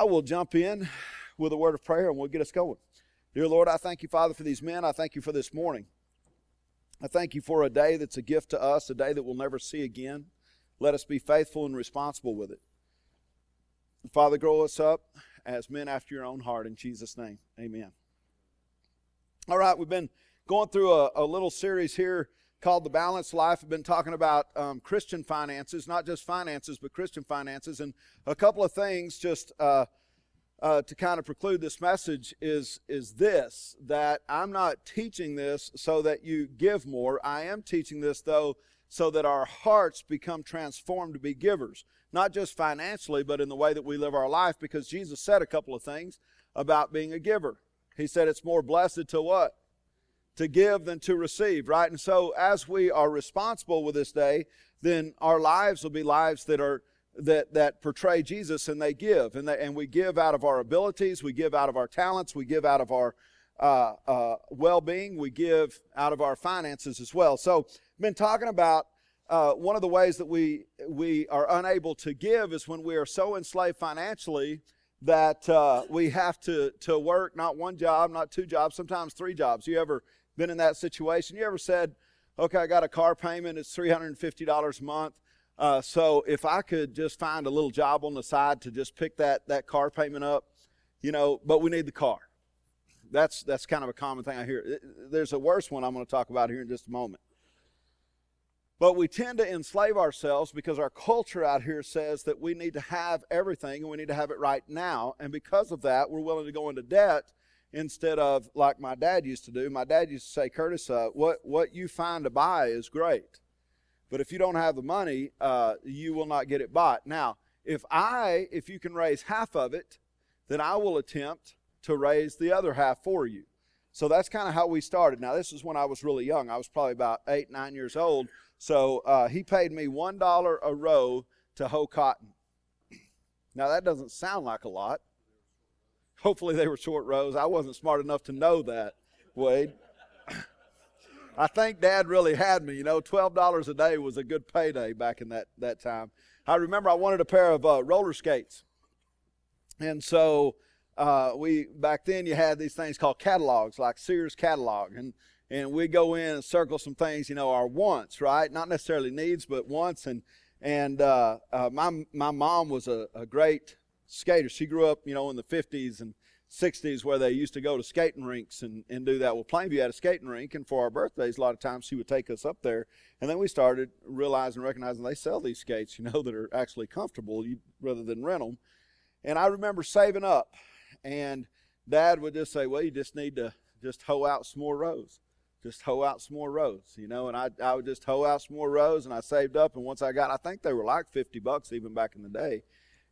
I will jump in with a word of prayer and we'll get us going. Dear Lord, I thank you, Father, for these men. I thank you for this morning. I thank you for a day that's a gift to us, a day that we'll never see again. Let us be faithful and responsible with it. Father, grow us up as men after your own heart in Jesus' name. Amen. All right, we've been going through a, a little series here called The Balanced Life. I've been talking about um, Christian finances, not just finances, but Christian finances. And a couple of things just uh, uh, to kind of preclude this message is, is this that I'm not teaching this so that you give more. I am teaching this, though, so that our hearts become transformed to be givers, not just financially, but in the way that we live our life, because Jesus said a couple of things about being a giver. He said it's more blessed to what? To give than to receive, right? And so as we are responsible with this day, then our lives will be lives that are that that portray Jesus and they give and they, and we give out of our abilities, we give out of our talents, we give out of our uh, uh, well-being, we give out of our finances as well. So, I've been talking about uh, one of the ways that we we are unable to give is when we are so enslaved financially that uh, we have to to work not one job, not two jobs, sometimes three jobs. You ever been in that situation? You ever said, okay, I got a car payment, it's $350 a month. Uh, so if I could just find a little job on the side to just pick that, that car payment up, you know, but we need the car. That's, that's kind of a common thing I hear. There's a worse one I'm going to talk about here in just a moment. But we tend to enslave ourselves because our culture out here says that we need to have everything and we need to have it right now. And because of that, we're willing to go into debt instead of like my dad used to do. My dad used to say, Curtis, uh, what, what you find to buy is great. But if you don't have the money, uh, you will not get it bought. Now, if I, if you can raise half of it, then I will attempt to raise the other half for you. So that's kind of how we started. Now, this is when I was really young. I was probably about eight, nine years old. So uh, he paid me $1 a row to hoe cotton. Now, that doesn't sound like a lot, Hopefully they were short rows. I wasn't smart enough to know that, Wade. I think Dad really had me. You know, twelve dollars a day was a good payday back in that that time. I remember I wanted a pair of uh, roller skates, and so uh, we back then you had these things called catalogs, like Sears catalog, and and we go in and circle some things, you know, our wants, right? Not necessarily needs, but wants. And and uh, uh my my mom was a, a great skaters. She grew up, you know, in the 50s and 60s where they used to go to skating rinks and, and do that. Well, Plainview had a skating rink, and for our birthdays, a lot of times she would take us up there. And then we started realizing, recognizing they sell these skates, you know, that are actually comfortable rather than rent them. And I remember saving up, and Dad would just say, "Well, you just need to just hoe out some more rows." Just hoe out some more rows, you know, and I, I would just hoe out some more rows, and I saved up. And once I got, I think they were like 50 bucks even back in the day.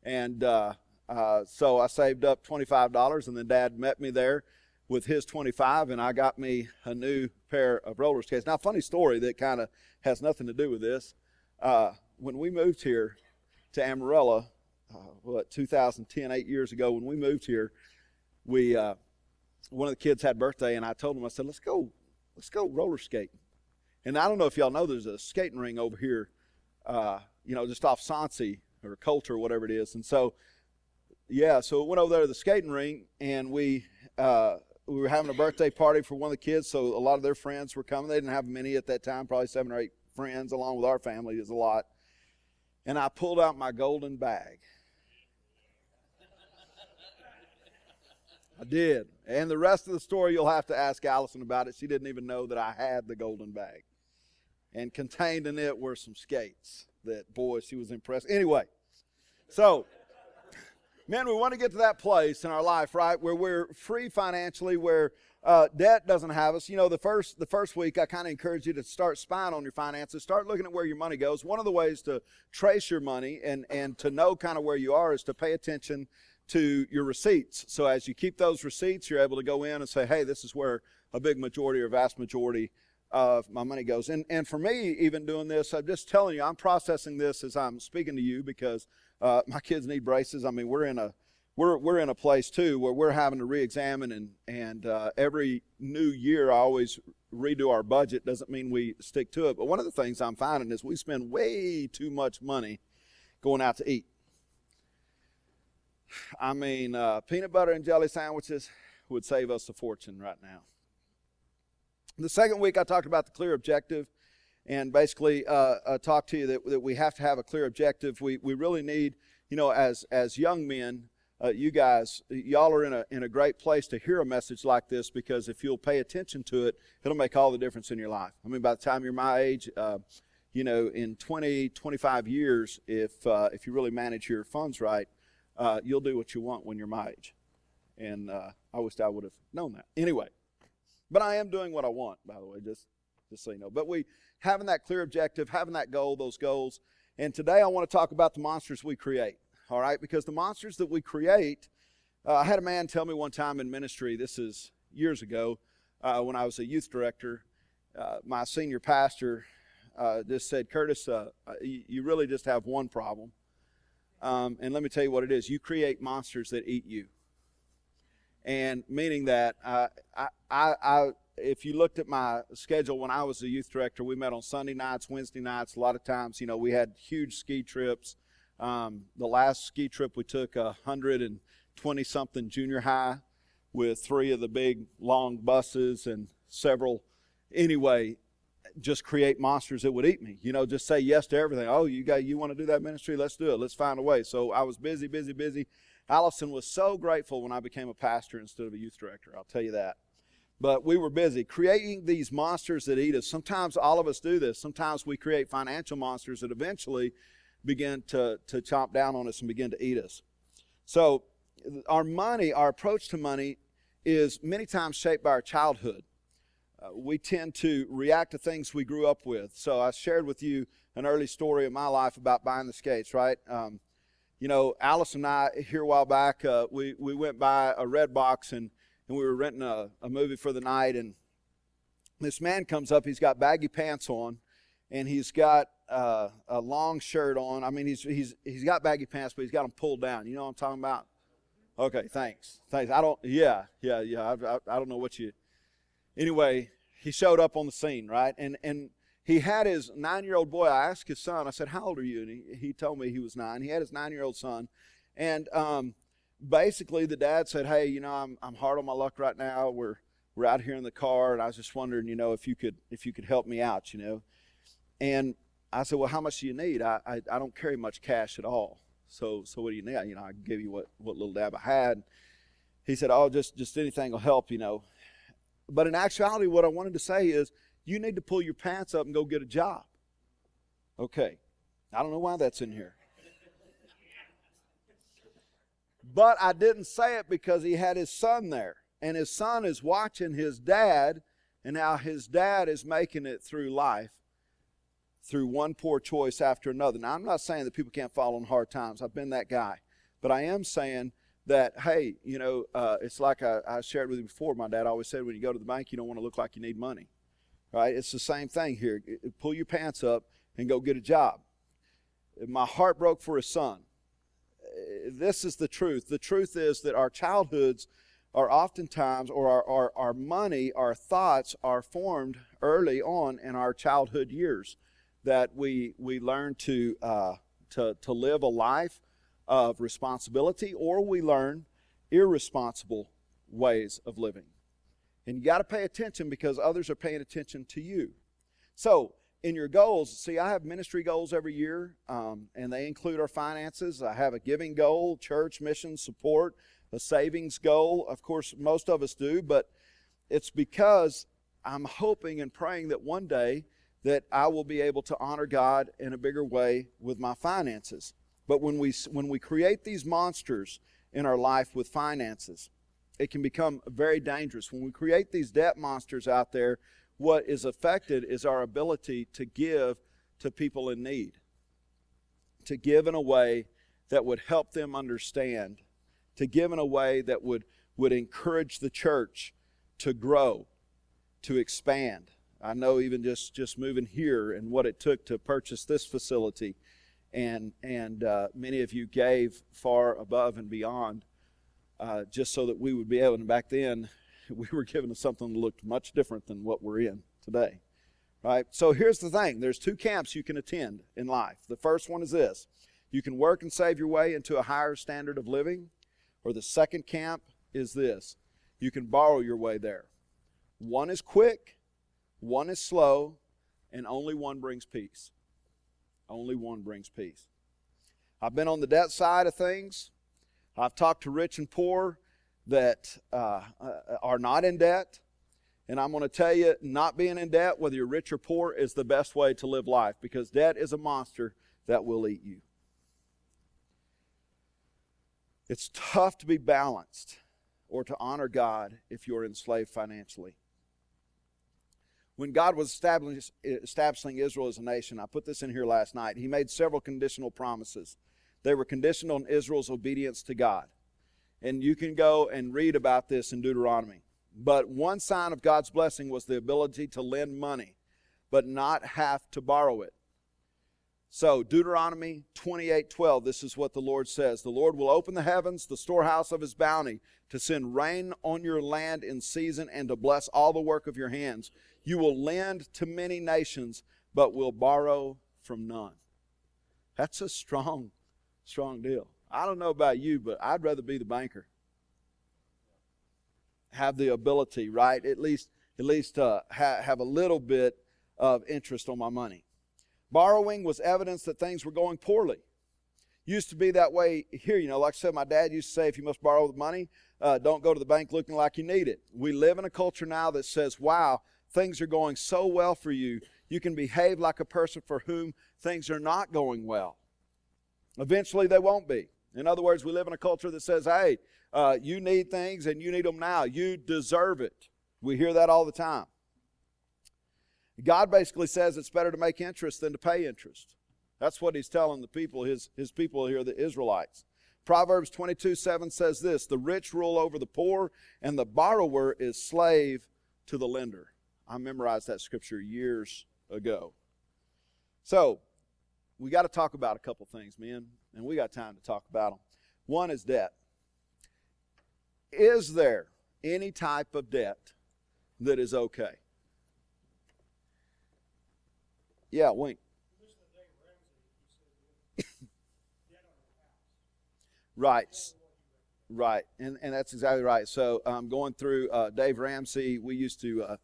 And uh, uh, so I saved up $25, and then Dad met me there with his 25, and I got me a new pair of roller skates. Now, funny story that kind of has nothing to do with this. Uh, when we moved here to Amarillo, uh, what 2010, eight years ago, when we moved here, we uh, one of the kids had birthday, and I told him, I said, "Let's go, let's go roller skating." And I don't know if y'all know, there's a skating ring over here, uh, you know, just off Soncy or Coulter or whatever it is, and so yeah, so we went over there to the skating rink, and we uh, we were having a birthday party for one of the kids. So a lot of their friends were coming. They didn't have many at that time, probably seven or eight friends, along with our family. Is a lot. And I pulled out my golden bag. I did. And the rest of the story, you'll have to ask Allison about it. She didn't even know that I had the golden bag. And contained in it were some skates that, boy, she was impressed. Anyway, so man, we want to get to that place in our life, right, where we're free financially, where uh, debt doesn't have us. You know, the first the first week, I kind of encourage you to start spying on your finances, start looking at where your money goes. One of the ways to trace your money and and to know kind of where you are is to pay attention to your receipts. So as you keep those receipts, you're able to go in and say, hey, this is where a big majority or vast majority of my money goes. And and for me, even doing this, I'm just telling you, I'm processing this as I'm speaking to you because uh, my kids need braces. I mean, we're in a we're we're in a place too where we're having to re-examine and and uh, every new year I always redo our budget. Doesn't mean we stick to it, but one of the things I'm finding is we spend way too much money going out to eat. I mean, uh, peanut butter and jelly sandwiches would save us a fortune right now. The second week, I talked about the clear objective and basically uh, uh, talked to you that, that we have to have a clear objective. We, we really need, you know, as, as young men, uh, you guys, y'all are in a, in a great place to hear a message like this because if you'll pay attention to it, it'll make all the difference in your life. I mean, by the time you're my age, uh, you know, in 20, 25 years, if, uh, if you really manage your funds right, uh, you'll do what you want when you're my age. And I wish I would have known that. Anyway, but I am doing what I want, by the way, just, just so you know. But we having that clear objective, having that goal, those goals. And today I want to talk about the monsters we create all right? Because the monsters that we create, uh, I had a man tell me one time in ministry, this is years ago, uh, when I was a youth director, uh, my senior pastor uh, just said, Curtis, uh, uh, you, really just have one problem. Um, and let me tell you what it is you create monsters that eat you. And meaning that I, I, I, if you looked at my schedule when I was a youth director, we met on Sunday nights, Wednesday nights. A lot of times, you know, we had huge ski trips. Um, the last ski trip we took a hundred and twenty something junior high with three of the big long buses and several. Anyway, just create monsters that would eat me. You know, just say yes to everything. Oh, you got you want to do that ministry? Let's do it. Let's find a way. So I was busy, busy, busy. Allison was so grateful when I became a pastor instead of a youth director. I'll tell you that. But we were busy creating these monsters that eat us. Sometimes all of us do this. Sometimes we create financial monsters that eventually begin to, to chomp down on us and begin to eat us. So, our money, our approach to money, is many times shaped by our childhood. Uh, we tend to react to things we grew up with. So, I shared with you an early story of my life about buying the skates, right? Um, you know, Alice and I, here a while back, uh, we, we went by a Redbox and, and we were renting a, a movie for the night. And this man comes up, he's got baggy pants on, and he's got uh, a long shirt on. I mean, he's he's he's got baggy pants, but he's got them pulled down. You know what I'm talking about? Okay, thanks, thanks. I don't. Yeah, yeah, yeah. I, I, I don't know what you. Anyway, he showed up on the scene, right? And and he had his nine-year-old boy. I asked his son. I said, "How old are you?" And he, he told me he was nine. He had his nine-year-old son, and um, basically the dad said, "Hey, you know, I'm I'm hard on my luck right now. We're we're out here in the car, and I was just wondering, you know, if you could if you could help me out, you know." And I said, well, how much do you need? I, I, I don't carry much cash at all. So, so what do you need? You know, I give you what, what little dab I had. He said, oh, just, just anything will help, you know. But in actuality, what I wanted to say is you need to pull your pants up and go get a job. Okay. I don't know why that's in here. But I didn't say it because he had his son there. And his son is watching his dad and how his dad is making it through life through one poor choice after another. Now, I'm not saying that people can't fall on hard times. I've been that guy. But I am saying that, hey, you know, uh, it's like I, I, shared with you before. My dad always said when you go to the bank, you don't want to look like you need money. Right? It's the same thing here. Pull your pants up and go get a job. My heart broke for his son. This is the truth. The truth is that our childhoods are oftentimes, or our, our, our money, our thoughts are formed early on in our childhood years that we, we learn to, uh, to, to live a life of responsibility or we learn irresponsible ways of living. And you got to pay attention because others are paying attention to you. So, in your goals, see, I have ministry goals every year, um, and they include our finances. I have a giving goal, church mission support, a savings goal. Of course, most of us do, but it's because I'm hoping and praying that one day that I will be able to honor God in a bigger way with my finances. But when we, when we create these monsters in our life with finances, it can become very dangerous. When we create these debt monsters out there, what is affected is our ability to give to people in need, to give in a way that would help them understand, to give in a way that would, would encourage the church to grow, to expand. I know even just just moving here and what it took to purchase this facility, and and uh, many of you gave far above and beyond, uh, just so that we would be able. And back then, we were given something that looked much different than what we're in today, right? So here's the thing: there's two camps you can attend in life. The first one is this: you can work and save your way into a higher standard of living, or the second camp is this you can borrow your way there. One is quick, one is slow, and only one brings peace. Only one brings peace. I've been on the debt side of things. I've talked to rich and poor that uh, uh are not in debt. And I'm going to tell you, not being in debt, whether you're rich or poor, is the best way to live life because debt is a monster that will eat you. It's tough to be balanced or to honor God if you're enslaved financially. When God was establishing Israel as a nation, I put this in here last night, He made several conditional promises. They were conditional on Israel's obedience to God. And you can go and read about this in Deuteronomy. But one sign of God's blessing was the ability to lend money, but not have to borrow it. So, Deuteronomy 28 12, this is what the Lord says The Lord will open the heavens, the storehouse of his bounty, to send rain on your land in season and to bless all the work of your hands. You will lend to many nations, but will borrow from none. That's a strong, strong deal. I don't know about you, but I'd rather be the banker. Have the ability, right? At least, at least uh, ha- have a little bit of interest on my money. Borrowing was evidence that things were going poorly. Used to be that way here, you know. Like I said, my dad used to say, if you must borrow the money, uh, don't go to the bank looking like you need it. We live in a culture now that says, wow, things are going so well for you, you can behave like a person for whom things are not going well. Eventually, they won't be. In other words, we live in a culture that says, hey, uh, you need things and you need them now. You deserve it. We hear that all the time. God basically says it's better to make interest than to pay interest. That's what he's telling the people, his, his people here, the Israelites. Proverbs 22 7 says this The rich rule over the poor, and the borrower is slave to the lender. I memorized that scripture years ago. So, we got to talk about a couple things, men, and we got time to talk about them. One is debt. Is there any type of debt that is okay? Yeah, wink. right. Right, and, and that's exactly right. So, um, going through uh, Dave Ramsey, we used to uh,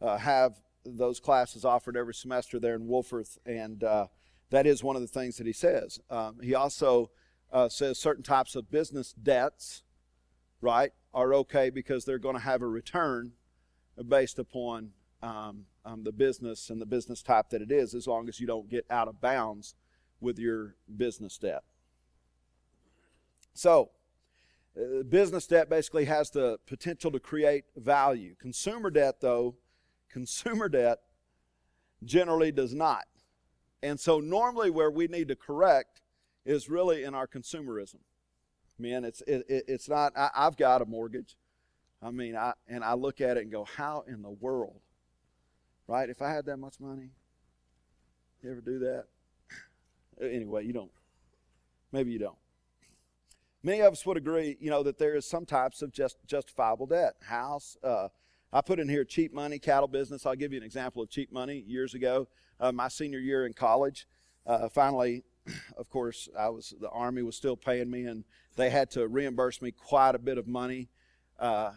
uh, have those classes offered every semester there in Wolfforth, and uh, that is one of the things that he says. Um, he also uh, says certain types of business debts, right, are okay because they're going to have a return based upon um, um, the business and the business type that it is, as long as you don't get out of bounds with your business debt. So, uh, business debt basically has the potential to create value. Consumer debt, though, consumer debt generally does not. And so, normally, where we need to correct is really in our consumerism. Man, it's it, it's not. I, I've got a mortgage. I mean, I and I look at it and go, how in the world right? If I had that much money, you ever do that? anyway, you don't. Maybe you don't. Many of us would agree, you know, that there is some types of just justifiable debt. House, uh, I put in here cheap money, cattle business. I'll give you an example of cheap money. Years ago, uh, my senior year in college, uh, finally, of course, I was the army was still paying me, and they had to reimburse me quite a bit of money uh,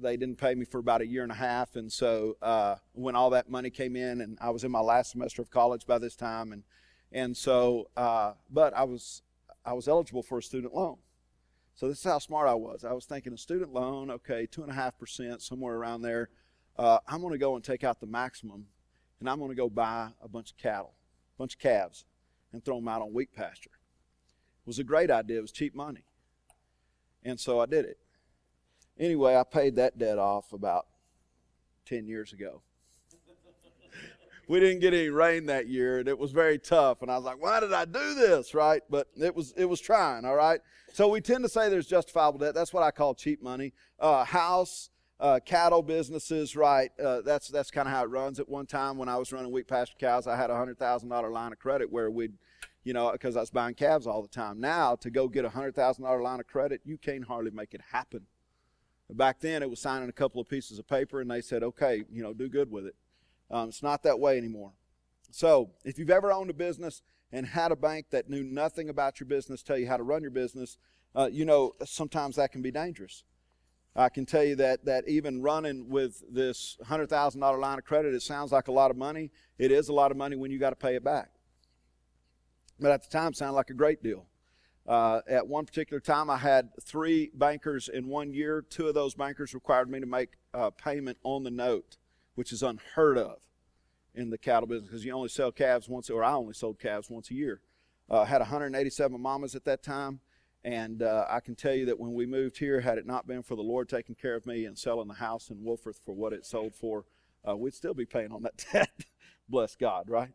they didn't pay me for about a year and a half, and so uh, when all that money came in, and I was in my last semester of college by this time, and and so, uh, but I was I was eligible for a student loan. So this is how smart I was. I was thinking a student loan, okay, two and a half percent, somewhere around there. Uh, I'm going to go and take out the maximum, and I'm going to go buy a bunch of cattle, a bunch of calves, and throw them out on wheat pasture. It was a great idea. It was cheap money, and so I did it. Anyway, I paid that debt off about 10 years ago. We didn't get any rain that year and it was very tough and I was like, "Why did I do this?" right? But it was it was trying, all right? So we tend to say there's justifiable debt. That's what I call cheap money. Uh, house uh, cattle businesses, right? Uh, that's that's kind of how it runs. At one time, when I was running wheat pasture cows, I had a hundred thousand dollar line of credit where we'd, you know, because I was buying calves all the time. Now, to go get a hundred thousand dollar line of credit, you can't hardly make it happen. Back then, it was signing a couple of pieces of paper, and they said, okay, you know, do good with it. Um, it's not that way anymore. So, if you've ever owned a business and had a bank that knew nothing about your business tell you how to run your business, uh, you know, sometimes that can be dangerous. I can tell you that that even running with this hundred thousand dollar line of credit, it sounds like a lot of money. It is a lot of money when you got to pay it back. But at the time, it sounded like a great deal. Uh, at one particular time, I had three bankers in one year. Two of those bankers required me to make a payment on the note, which is unheard of in the cattle business because you only sell calves once, or I only sold calves once a year. Uh, had 187 mamas at that time. And uh, I can tell you that when we moved here, had it not been for the Lord taking care of me and selling the house in Wolfforth for what it sold for, uh, we'd still be paying on that debt. Bless God, right?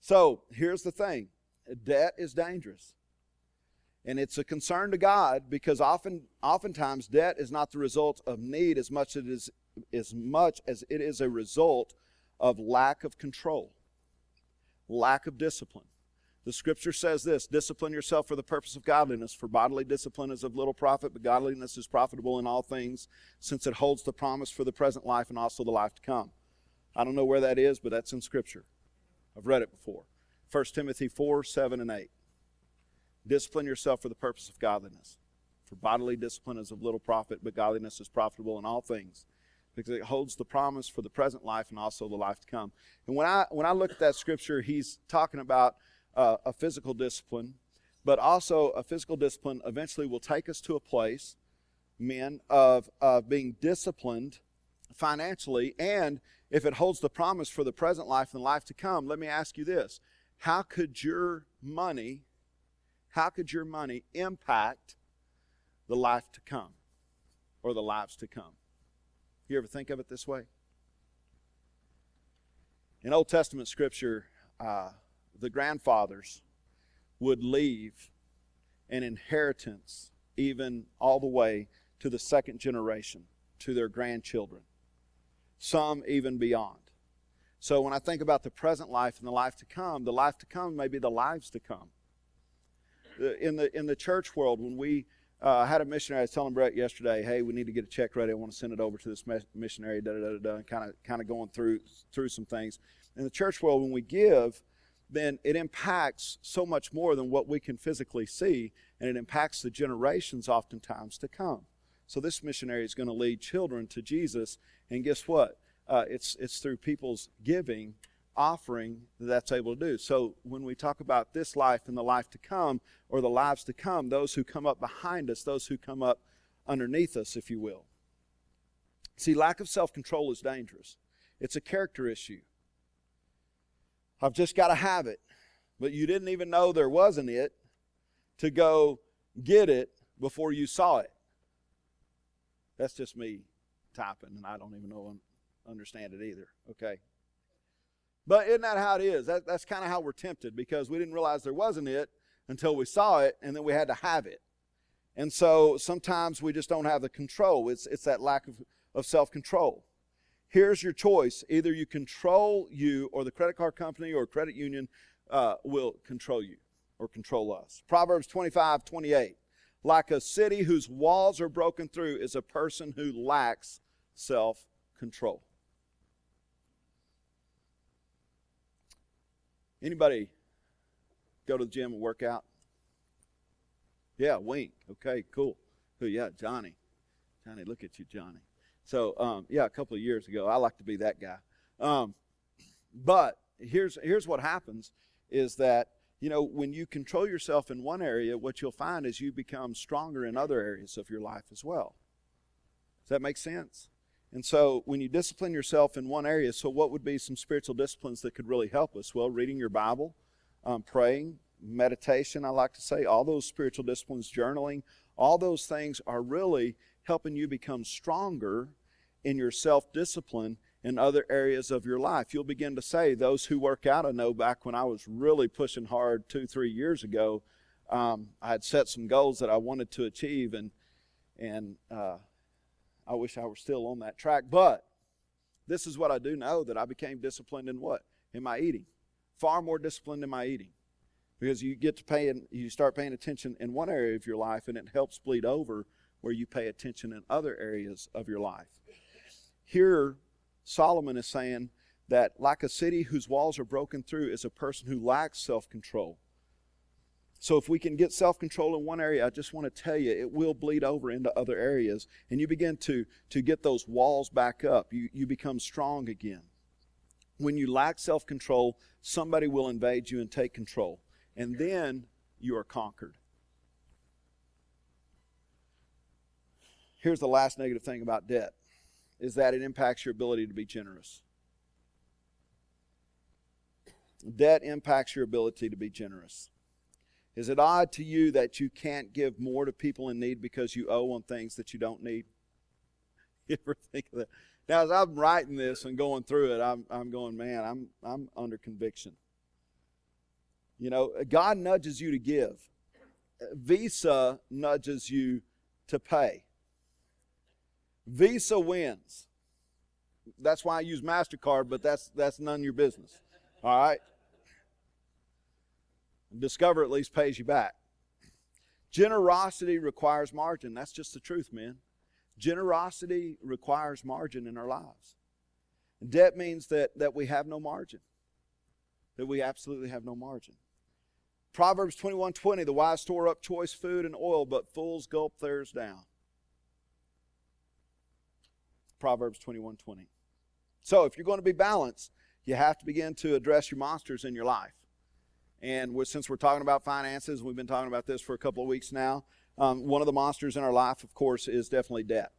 So here's the thing debt is dangerous. And it's a concern to God because often, oftentimes debt is not the result of need as much as it is, as much as it is a result of lack of control, lack of discipline. The scripture says this discipline yourself for the purpose of godliness, for bodily discipline is of little profit, but godliness is profitable in all things, since it holds the promise for the present life and also the life to come. I don't know where that is, but that's in scripture. I've read it before. 1 Timothy 4 7 and 8. Discipline yourself for the purpose of godliness. For bodily discipline is of little profit, but godliness is profitable in all things, because it holds the promise for the present life and also the life to come. And when I when I look at that scripture, he's talking about uh, a physical discipline, but also a physical discipline eventually will take us to a place, men, of, of being disciplined financially. And if it holds the promise for the present life and the life to come, let me ask you this how could your money, how could your money impact the life to come or the lives to come? You ever think of it this way? In Old Testament scripture, uh, the grandfathers would leave an inheritance even all the way to the second generation, to their grandchildren, some even beyond. So when I think about the present life and the life to come, the life to come may be the lives to come. In the, in the church world, when we uh, had a missionary, I was telling Brett yesterday, hey, we need to get a check ready. I want to send it over to this missionary, da da da da, kind of kind of going through through some things. In the church world, when we give, then it impacts so much more than what we can physically see, and it impacts the generations oftentimes to come. So this missionary is going to lead children to Jesus, and guess what? Uh, it's it's through people's giving, offering that that's able to do. So when we talk about this life and the life to come, or the lives to come, those who come up behind us, those who come up underneath us, if you will. See, lack of self control is dangerous. It's a character issue. I've just got to have it. But you didn't even know there wasn't it to go get it before you saw it. That's just me typing, and I don't even know understand it either. Okay. But isn't that how it is? That, that's kind of how we're tempted because we didn't realize there wasn't it until we saw it, and then we had to have it. And so sometimes we just don't have the control. It's, it's that lack of, of self control. Here's your choice. Either you control you, or the credit card company or credit union uh, will control you or control us. Proverbs 25, 28. Like a city whose walls are broken through is a person who lacks self control. Anybody go to the gym and work out? Yeah, wink. Okay, cool. Oh, yeah, Johnny. Johnny, look at you, Johnny. So um, yeah, a couple of years ago, I like to be that guy. Um, but here's here's what happens is that you know when you control yourself in one area, what you'll find is you become stronger in other areas of your life as well. Does that make sense? And so when you discipline yourself in one area, so what would be some spiritual disciplines that could really help us? Well, reading your Bible, um, praying, meditation, I like to say, all those spiritual disciplines, journaling, all those things are really helping you become stronger in your self discipline in other areas of your life. You'll begin to say, Those who work out, I know back when I was really pushing hard two, three years ago, um, I had set some goals that I wanted to achieve, and, and uh, I wish I were still on that track. But this is what I do know that I became disciplined in what? In my eating. Far more disciplined in my eating. Because you get to pay, and you start paying attention in one area of your life, and it helps bleed over where you pay attention in other areas of your life. Here, Solomon is saying that, like a city whose walls are broken through, is a person who lacks self control. So if we can get self-control in one area, I just want to tell you, it will bleed over into other areas, and you begin to to get those walls back up. You you become strong again. When you lack self-control, somebody will invade you and take control, and then you are conquered. Here's the last negative thing about debt is that it impacts your ability to be generous. Debt impacts your ability to be generous. Is it odd to you that you can't give more to people in need because you owe on things that you don't need? You ever think of that? Now, as I'm writing this and going through it, I'm, I'm going, man, I'm, I'm under conviction. You know, God nudges you to give. Visa nudges you to pay. Visa wins. That's why I use MasterCard, but that's, that's none of your business. All right? Discover at least pays you back. Generosity requires margin. That's just the truth, man. Generosity requires margin in our lives. Debt means that, that we have no margin, that we absolutely have no margin. Proverbs 21 20, the wise store up choice food and oil, but fools gulp theirs down. Proverbs 21 20. So if you're going to be balanced, you have to begin to address your monsters in your life. And we're, since we're talking about finances, we've been talking about this for a couple of weeks now. Um, one of the monsters in our life, of course, is definitely debt.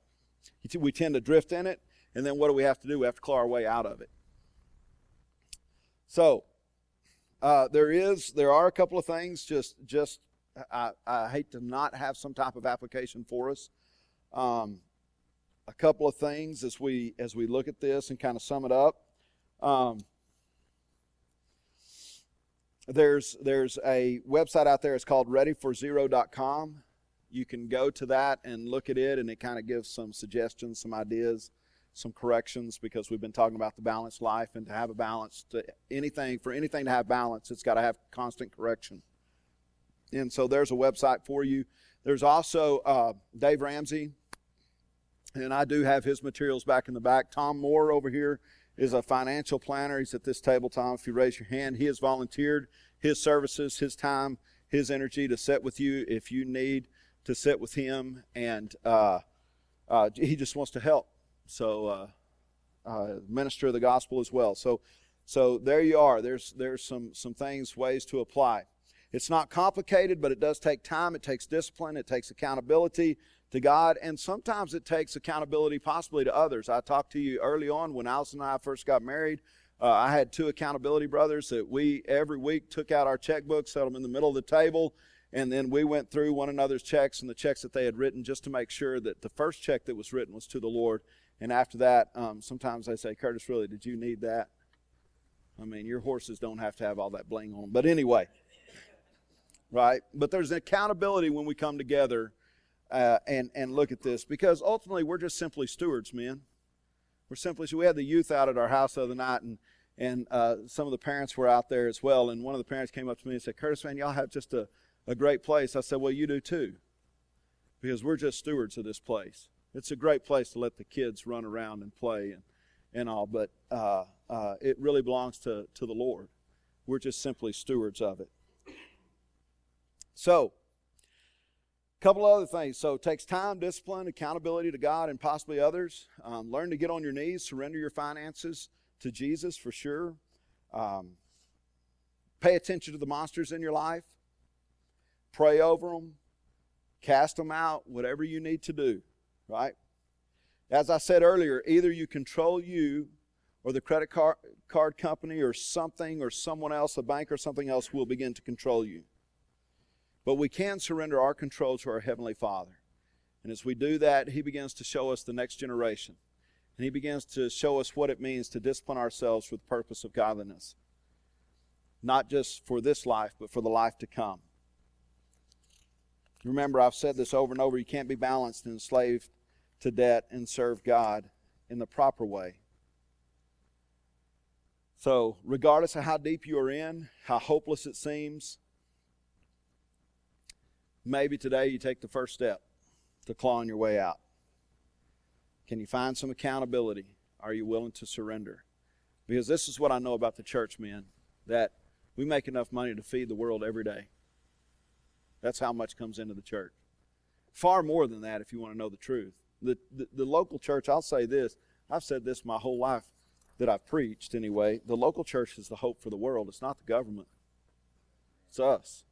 We tend to drift in it, and then what do we have to do? We have to claw our way out of it. So, uh, there is, there are a couple of things. Just, just, I, I hate to not have some type of application for us. Um, a couple of things as we as we look at this and kind of sum it up. Um, there's there's a website out there. It's called ReadyForZero.com. You can go to that and look at it, and it kind of gives some suggestions, some ideas, some corrections because we've been talking about the balanced life and to have a balance to anything for anything to have balance, it's got to have constant correction. And so there's a website for you. There's also uh, Dave Ramsey and I do have his materials back in the back. Tom Moore over here is a financial planner. He's at this table, Tom. If you raise your hand, he has volunteered his services, his time, his energy to sit with you if you need to sit with him, and uh, uh, he just wants to help. So, uh, uh minister of the gospel as well. So, so there you are. There's there's some some things, ways to apply. It's not complicated, but it does take time. It takes discipline. It takes accountability to God, and sometimes it takes accountability possibly to others. I talked to you early on when Allison and I first got married. Uh, I had two accountability brothers that we every week took out our checkbooks, set them in the middle of the table, and then we went through one another's checks and the checks that they had written just to make sure that the first check that was written was to the Lord. And after that, um, sometimes they say, Curtis, really, did you need that? I mean, your horses don't have to have all that bling on them. But anyway, right? But there's an accountability when we come together uh, and and look at this because ultimately we're just simply stewards, men. We're simply so we had the youth out at our house the other night, and and uh, some of the parents were out there as well. And one of the parents came up to me and said, "Curtis, man, y'all have just a a great place." I said, "Well, you do too, because we're just stewards of this place. It's a great place to let the kids run around and play and and all, but uh, uh it really belongs to to the Lord. We're just simply stewards of it." So couple other things. So it takes time, discipline, accountability to God and possibly others. Um, learn to get on your knees, surrender your finances to Jesus for sure. Um, pay attention to the monsters in your life. Pray over them. Cast them out, whatever you need to do, right? As I said earlier, either you control you or the credit card, card company or something or someone else, a bank or something else, will begin to control you. But we can surrender our control to our Heavenly Father. And as we do that, He begins to show us the next generation. And He begins to show us what it means to discipline ourselves for the purpose of godliness. Not just for this life, but for the life to come. Remember, I've said this over and over you can't be balanced and enslaved to debt and serve God in the proper way. So, regardless of how deep you are in, how hopeless it seems, maybe today you take the first step to clawing your way out. Can you find some accountability? Are you willing to surrender? Because this is what I know about the church, men, that we make enough money to feed the world every day. That's how much comes into the church. Far more than that, if you want to know the truth. The, the, the local church, I'll say this, I've said this my whole life that I've preached anyway. The local church is the hope for the world, it's not the government, it's us.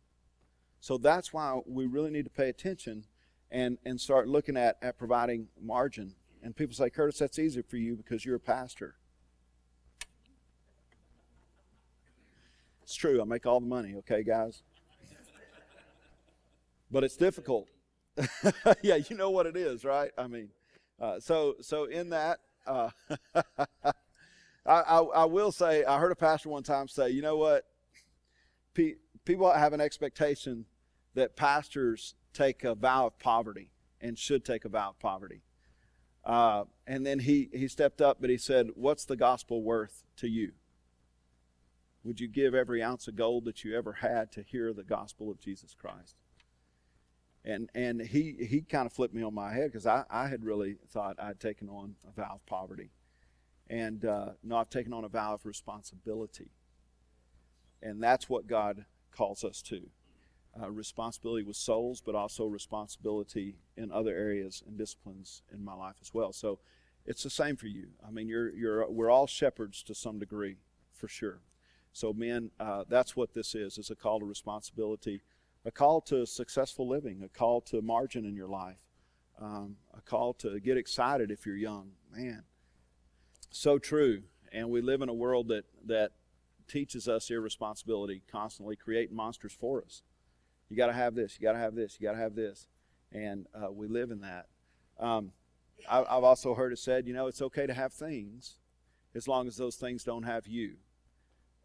So that's why we really need to pay attention and, and start looking at, at providing margin. And people say, Curtis, that's easy for you because you're a pastor. It's true. I make all the money, okay, guys? but it's difficult. yeah, you know what it is, right? I mean, uh, so so in that, uh, I, I, I will say I heard a pastor one time say, you know what? Pe- people have an expectation that pastors take a vow of poverty and should take a vow of poverty. Uh, and then he he stepped up, but he said, "What's the gospel worth to you?" Would you give every ounce of gold that you ever had to hear the gospel of Jesus Christ? And and he he kind of flipped me on my head because I, I had really thought I'd taken on a vow of poverty. And uh, no, I've taken on a vow of responsibility. And that's what God calls us to. Uh, responsibility with souls, but also responsibility in other areas and disciplines in my life as well. So it's the same for you. I mean, you're, you're, we're all shepherds to some degree, for sure. So, men, uh, that's what this is. It's a call to responsibility, a call to successful living, a call to margin in your life, um, a call to get excited if you're young. Man, so true. And we live in a world that, that teaches us irresponsibility, constantly creating monsters for us. You got to have this, you got to have this, you got to have this. And uh, we live in that. Um, I, I've also heard it said, you know, it's okay to have things as long as those things don't have you.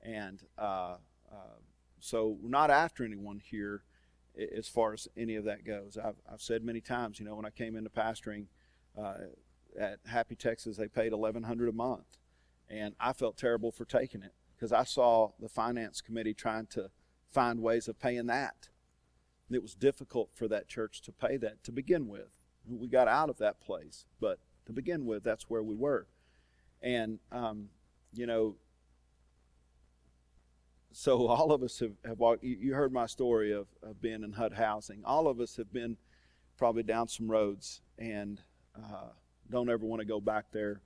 And uh, uh, so we're not after anyone here as far as any of that goes. I've, I've said many times, you know, when I came into pastoring uh, at Happy Texas, they paid 1100 a month. And I felt terrible for taking it because I saw the finance committee trying to find ways of paying that. It was difficult for that church to pay that to begin with. We got out of that place, but to begin with, that's where we were. And, um, you know, so all of us have, have walked you heard my story of, of being in hud housing all of us have been probably down some roads and uh, don't ever want to go back there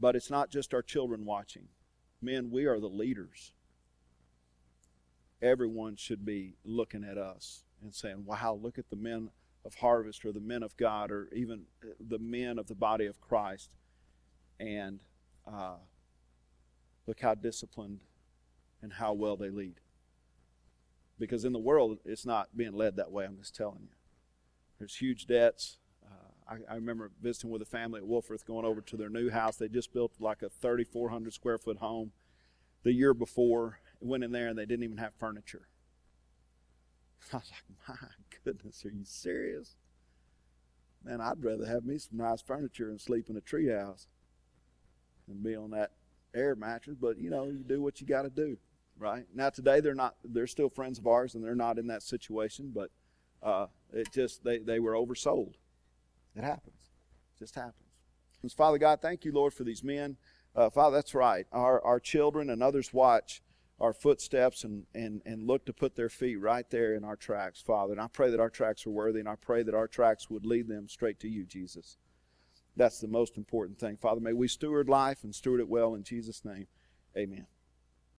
but it's not just our children watching men we are the leaders everyone should be looking at us and saying wow look at the men of harvest or the men of god or even the men of the body of christ and uh, Look how disciplined and how well they lead. Because in the world, it's not being led that way, I'm just telling you. There's huge debts. Uh, I, I, remember visiting with a family at Wolfforth going over to their new house. They just built like a 3,400 square foot home the year before. Went in there and they didn't even have furniture. I was like, my goodness, are you serious? Man, I'd rather have me some nice furniture and sleep in a treehouse than be on that air mattress, but you know, you do what you got to do, right? Now today they're not, they're still friends of ours, and they're not in that situation, but uh, it just they they were oversold. It happens, it just happens. Father God, thank you, Lord, for these men. Uh, Father, that's right. Our our children and others watch our footsteps and, and, and look to put their feet right there in our tracks, Father. And I pray that our tracks are worthy, and I pray that our tracks would lead them straight to you, Jesus. That's the most important thing. Father, may we steward life and steward it well in Jesus' name. Amen.